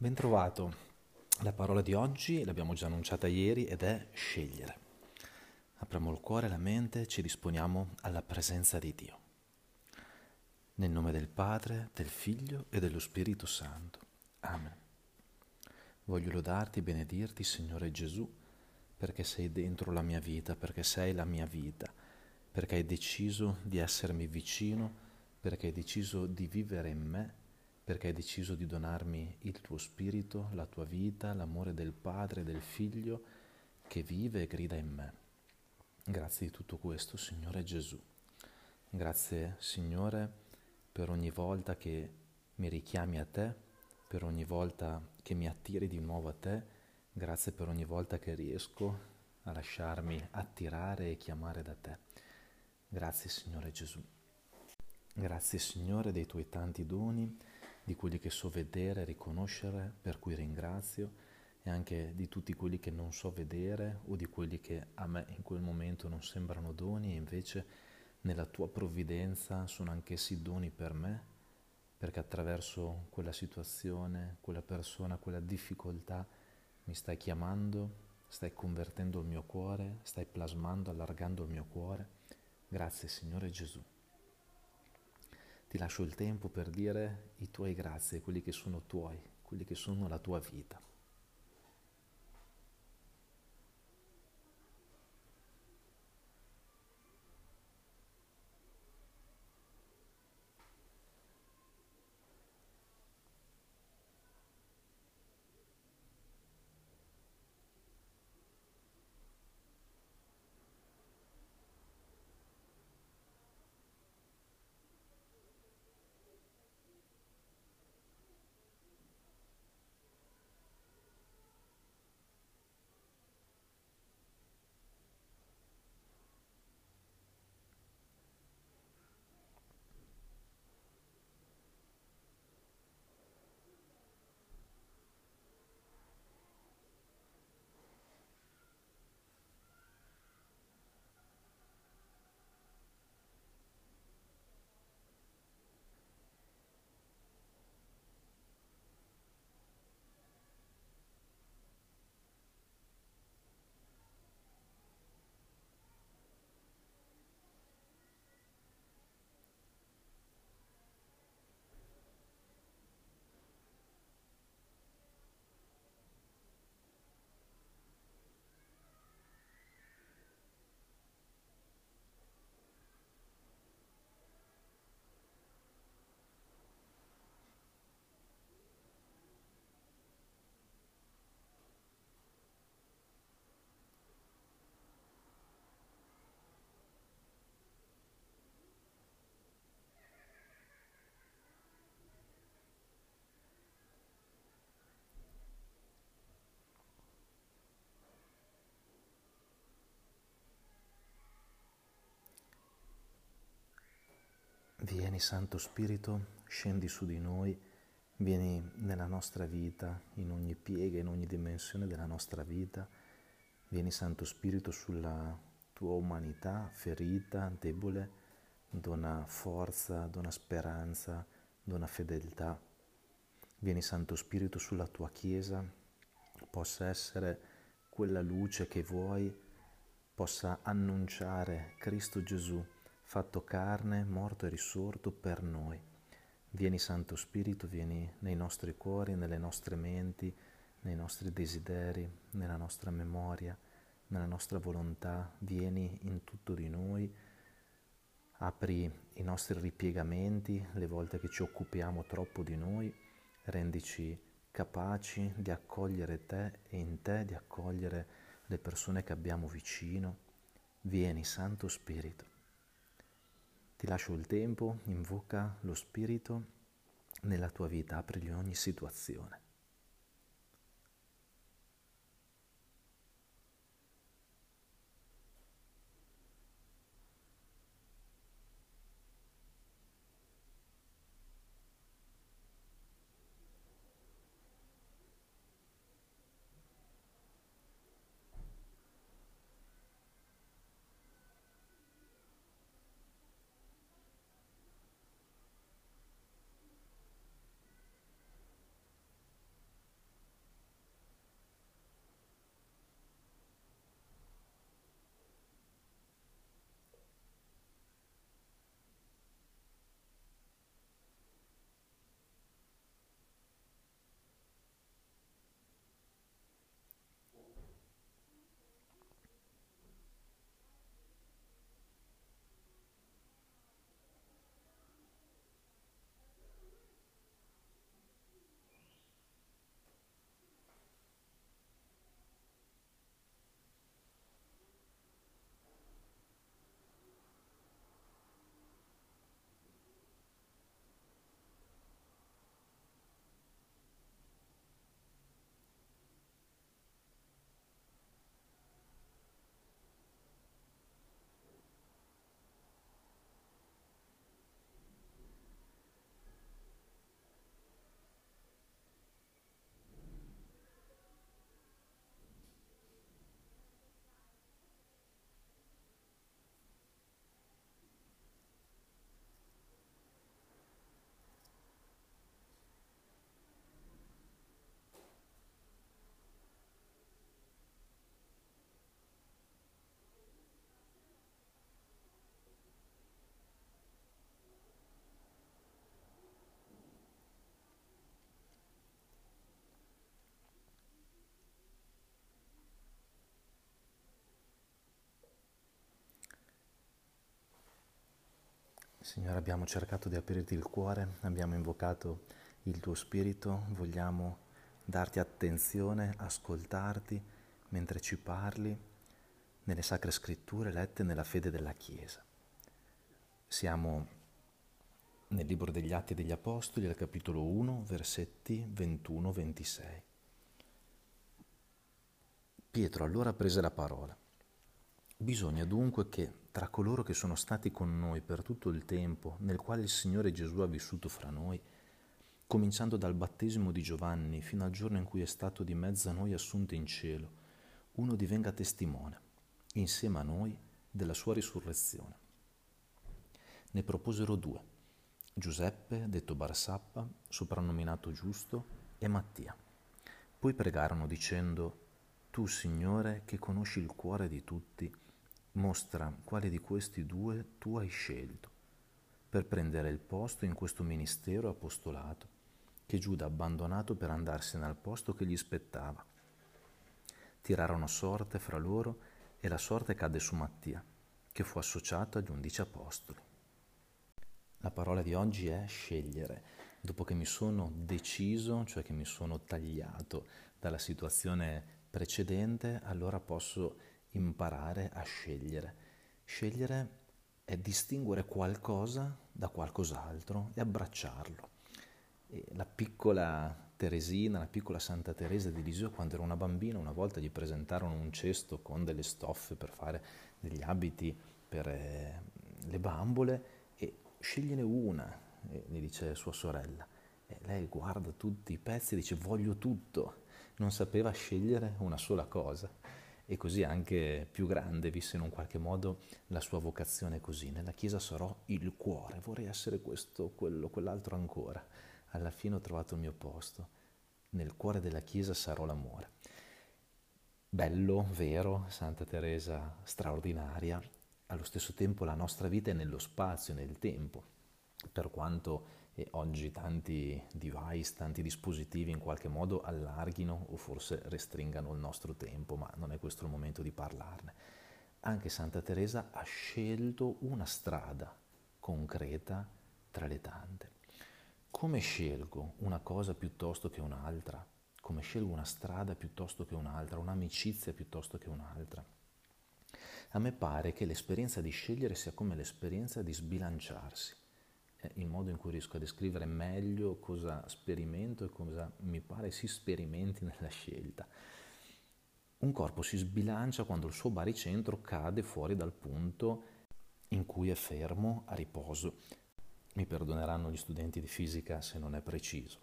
Bentrovato. La parola di oggi l'abbiamo già annunciata ieri ed è scegliere. Apriamo il cuore e la mente ci disponiamo alla presenza di Dio. Nel nome del Padre, del Figlio e dello Spirito Santo. Amen. Voglio lodarti benedirti, Signore Gesù, perché sei dentro la mia vita, perché sei la mia vita, perché hai deciso di essermi vicino, perché hai deciso di vivere in me perché hai deciso di donarmi il tuo spirito, la tua vita, l'amore del Padre e del Figlio che vive e grida in me. Grazie di tutto questo, Signore Gesù. Grazie, Signore, per ogni volta che mi richiami a te, per ogni volta che mi attiri di nuovo a te, grazie per ogni volta che riesco a lasciarmi attirare e chiamare da te. Grazie, Signore Gesù. Grazie, Signore, dei tuoi tanti doni di quelli che so vedere, riconoscere, per cui ringrazio, e anche di tutti quelli che non so vedere o di quelli che a me in quel momento non sembrano doni e invece nella tua provvidenza sono anch'essi doni per me, perché attraverso quella situazione, quella persona, quella difficoltà mi stai chiamando, stai convertendo il mio cuore, stai plasmando, allargando il mio cuore. Grazie Signore Gesù ti lascio il tempo per dire i tuoi grazie, quelli che sono tuoi, quelli che sono la tua vita. Vieni Santo Spirito, scendi su di noi, vieni nella nostra vita, in ogni piega, in ogni dimensione della nostra vita. Vieni Santo Spirito sulla tua umanità ferita, debole, dona forza, dona speranza, dona fedeltà. Vieni Santo Spirito sulla tua Chiesa, possa essere quella luce che vuoi, possa annunciare Cristo Gesù fatto carne, morto e risorto per noi. Vieni Santo Spirito, vieni nei nostri cuori, nelle nostre menti, nei nostri desideri, nella nostra memoria, nella nostra volontà, vieni in tutto di noi, apri i nostri ripiegamenti, le volte che ci occupiamo troppo di noi, rendici capaci di accogliere te e in te di accogliere le persone che abbiamo vicino. Vieni Santo Spirito. Ti lascio il tempo, invoca lo Spirito nella tua vita, aprigli ogni situazione. Signore, abbiamo cercato di aprirti il cuore, abbiamo invocato il tuo spirito, vogliamo darti attenzione, ascoltarti mentre ci parli nelle sacre scritture lette nella fede della Chiesa. Siamo nel libro degli Atti degli Apostoli, al capitolo 1, versetti 21-26. Pietro allora prese la parola. Bisogna dunque che tra coloro che sono stati con noi per tutto il tempo nel quale il Signore Gesù ha vissuto fra noi, cominciando dal battesimo di Giovanni fino al giorno in cui è stato di mezzo a noi assunto in cielo, uno divenga testimone, insieme a noi, della sua risurrezione. Ne proposero due, Giuseppe, detto Barsappa, soprannominato Giusto, e Mattia. Poi pregarono dicendo, Tu, Signore, che conosci il cuore di tutti, Mostra quale di questi due tu hai scelto per prendere il posto in questo ministero apostolato che Giuda ha abbandonato per andarsene al posto che gli spettava. Tirarono sorte fra loro e la sorte cadde su Mattia, che fu associato agli undici apostoli. La parola di oggi è scegliere. Dopo che mi sono deciso, cioè che mi sono tagliato dalla situazione precedente, allora posso imparare a scegliere. Scegliere è distinguere qualcosa da qualcos'altro e abbracciarlo. E la piccola Teresina, la piccola Santa Teresa di Lisieux, quando era una bambina, una volta gli presentarono un cesto con delle stoffe per fare degli abiti per eh, le bambole e scegliene una, gli dice sua sorella. E lei guarda tutti i pezzi e dice voglio tutto. Non sapeva scegliere una sola cosa e così anche più grande visse in un qualche modo la sua vocazione così. Nella Chiesa sarò il cuore, vorrei essere questo, quello, quell'altro ancora. Alla fine ho trovato il mio posto. Nel cuore della Chiesa sarò l'amore. Bello, vero, Santa Teresa straordinaria, allo stesso tempo la nostra vita è nello spazio, nel tempo, per quanto e oggi tanti device, tanti dispositivi in qualche modo allarghino o forse restringano il nostro tempo, ma non è questo il momento di parlarne. Anche Santa Teresa ha scelto una strada concreta tra le tante. Come scelgo una cosa piuttosto che un'altra? Come scelgo una strada piuttosto che un'altra, un'amicizia piuttosto che un'altra? A me pare che l'esperienza di scegliere sia come l'esperienza di sbilanciarsi è il modo in cui riesco a descrivere meglio cosa sperimento e cosa mi pare si sperimenti nella scelta. Un corpo si sbilancia quando il suo baricentro cade fuori dal punto in cui è fermo a riposo. Mi perdoneranno gli studenti di fisica se non è preciso.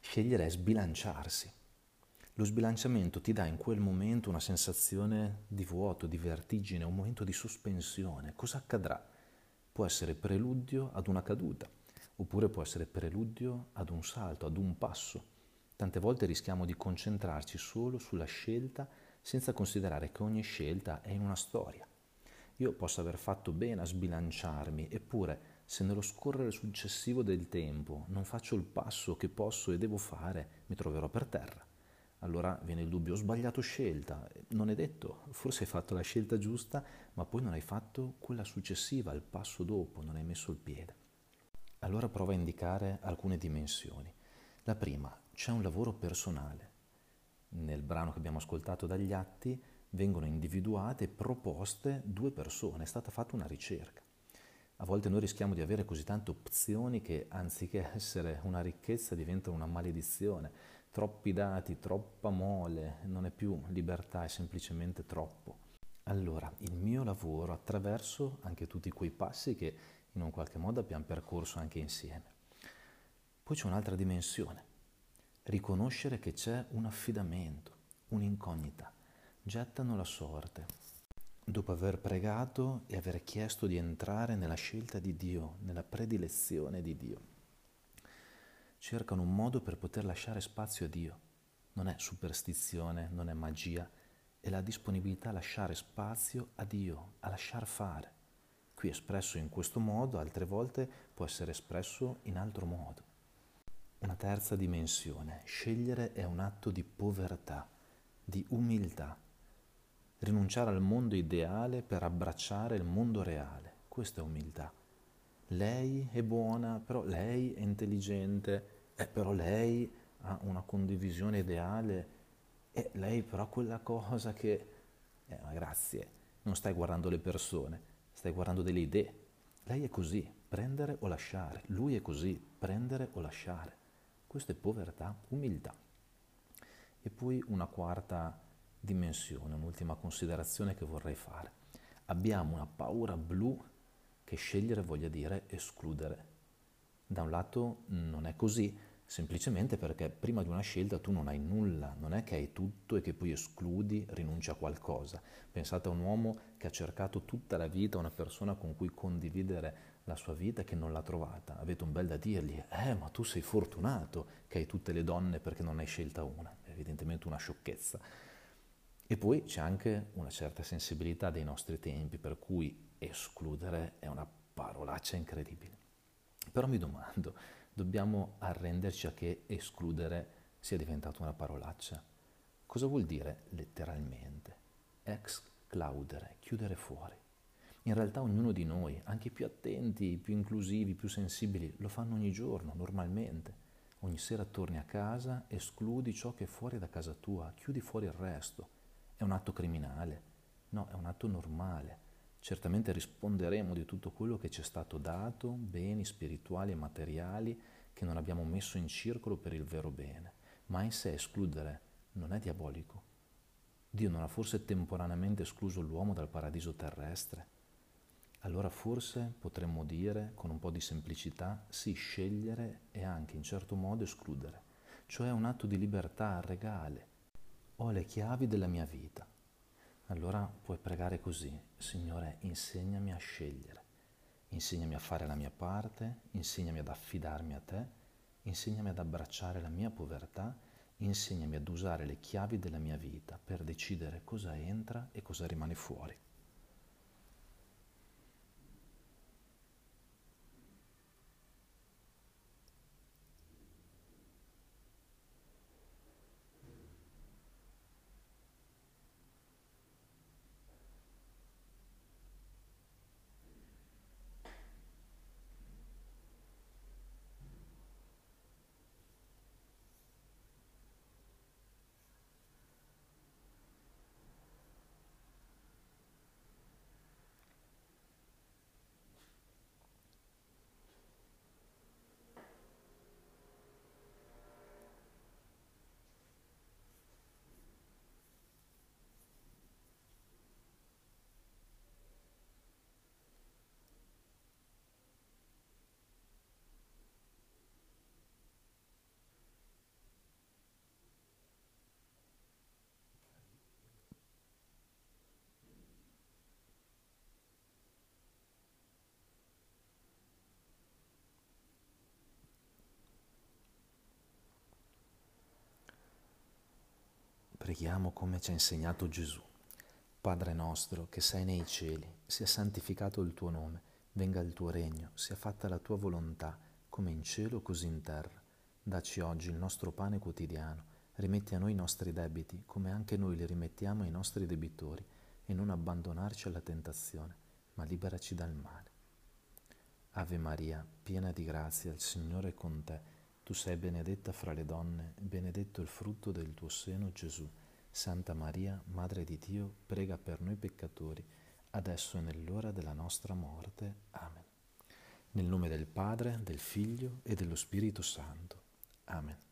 Scegliere è sbilanciarsi. Lo sbilanciamento ti dà in quel momento una sensazione di vuoto, di vertigine, un momento di sospensione. Cosa accadrà? Può essere preludio ad una caduta, oppure può essere preludio ad un salto, ad un passo. Tante volte rischiamo di concentrarci solo sulla scelta senza considerare che ogni scelta è in una storia. Io posso aver fatto bene a sbilanciarmi, eppure se nello scorrere successivo del tempo non faccio il passo che posso e devo fare, mi troverò per terra allora viene il dubbio, ho sbagliato scelta, non è detto, forse hai fatto la scelta giusta, ma poi non hai fatto quella successiva, il passo dopo, non hai messo il piede. Allora prova a indicare alcune dimensioni. La prima, c'è un lavoro personale. Nel brano che abbiamo ascoltato dagli atti vengono individuate e proposte due persone, è stata fatta una ricerca. A volte noi rischiamo di avere così tante opzioni che anziché essere una ricchezza diventano una maledizione troppi dati, troppa mole, non è più libertà, è semplicemente troppo. Allora, il mio lavoro attraverso anche tutti quei passi che in un qualche modo abbiamo percorso anche insieme. Poi c'è un'altra dimensione, riconoscere che c'è un affidamento, un'incognita. Gettano la sorte. Dopo aver pregato e aver chiesto di entrare nella scelta di Dio, nella predilezione di Dio cercano un modo per poter lasciare spazio a Dio. Non è superstizione, non è magia, è la disponibilità a lasciare spazio a Dio, a lasciar fare. Qui espresso in questo modo, altre volte può essere espresso in altro modo. Una terza dimensione, scegliere è un atto di povertà, di umiltà. Rinunciare al mondo ideale per abbracciare il mondo reale, questa è umiltà. Lei è buona, però lei è intelligente, eh, però lei ha una condivisione ideale, e lei però quella cosa che... Eh, ma grazie, non stai guardando le persone, stai guardando delle idee. Lei è così, prendere o lasciare. Lui è così, prendere o lasciare. Questo è povertà, umiltà. E poi una quarta dimensione, un'ultima considerazione che vorrei fare. Abbiamo una paura blu che scegliere voglia dire escludere. Da un lato non è così, semplicemente perché prima di una scelta tu non hai nulla, non è che hai tutto e che poi escludi, rinunci a qualcosa. Pensate a un uomo che ha cercato tutta la vita una persona con cui condividere la sua vita e che non l'ha trovata. Avete un bel da dirgli, eh ma tu sei fortunato che hai tutte le donne perché non hai scelta una. Evidentemente una sciocchezza. E poi c'è anche una certa sensibilità dei nostri tempi per cui escludere è una parolaccia incredibile. Però mi domando, dobbiamo arrenderci a che escludere sia diventata una parolaccia? Cosa vuol dire letteralmente? Exclaudere, chiudere fuori. In realtà ognuno di noi, anche i più attenti, i più inclusivi, i più sensibili, lo fanno ogni giorno, normalmente. Ogni sera torni a casa, escludi ciò che è fuori da casa tua, chiudi fuori il resto. È un atto criminale? No, è un atto normale. Certamente risponderemo di tutto quello che ci è stato dato, beni spirituali e materiali che non abbiamo messo in circolo per il vero bene, ma in sé escludere non è diabolico. Dio non ha forse temporaneamente escluso l'uomo dal paradiso terrestre? Allora forse potremmo dire con un po' di semplicità sì scegliere e anche in certo modo escludere, cioè un atto di libertà regale. Ho le chiavi della mia vita, allora puoi pregare così, Signore, insegnami a scegliere, insegnami a fare la mia parte, insegnami ad affidarmi a te, insegnami ad abbracciare la mia povertà, insegnami ad usare le chiavi della mia vita per decidere cosa entra e cosa rimane fuori. Preghiamo come ci ha insegnato Gesù. Padre nostro che sei nei cieli, sia santificato il tuo nome, venga il tuo regno, sia fatta la tua volontà, come in cielo così in terra. Dacci oggi il nostro pane quotidiano, rimetti a noi i nostri debiti, come anche noi li rimettiamo ai nostri debitori, e non abbandonarci alla tentazione, ma liberaci dal male. Ave Maria, piena di grazia, il Signore è con te tu sei benedetta fra le donne, benedetto il frutto del tuo seno, Gesù. Santa Maria, Madre di Dio, prega per noi peccatori, adesso e nell'ora della nostra morte. Amen. Nel nome del Padre, del Figlio e dello Spirito Santo. Amen.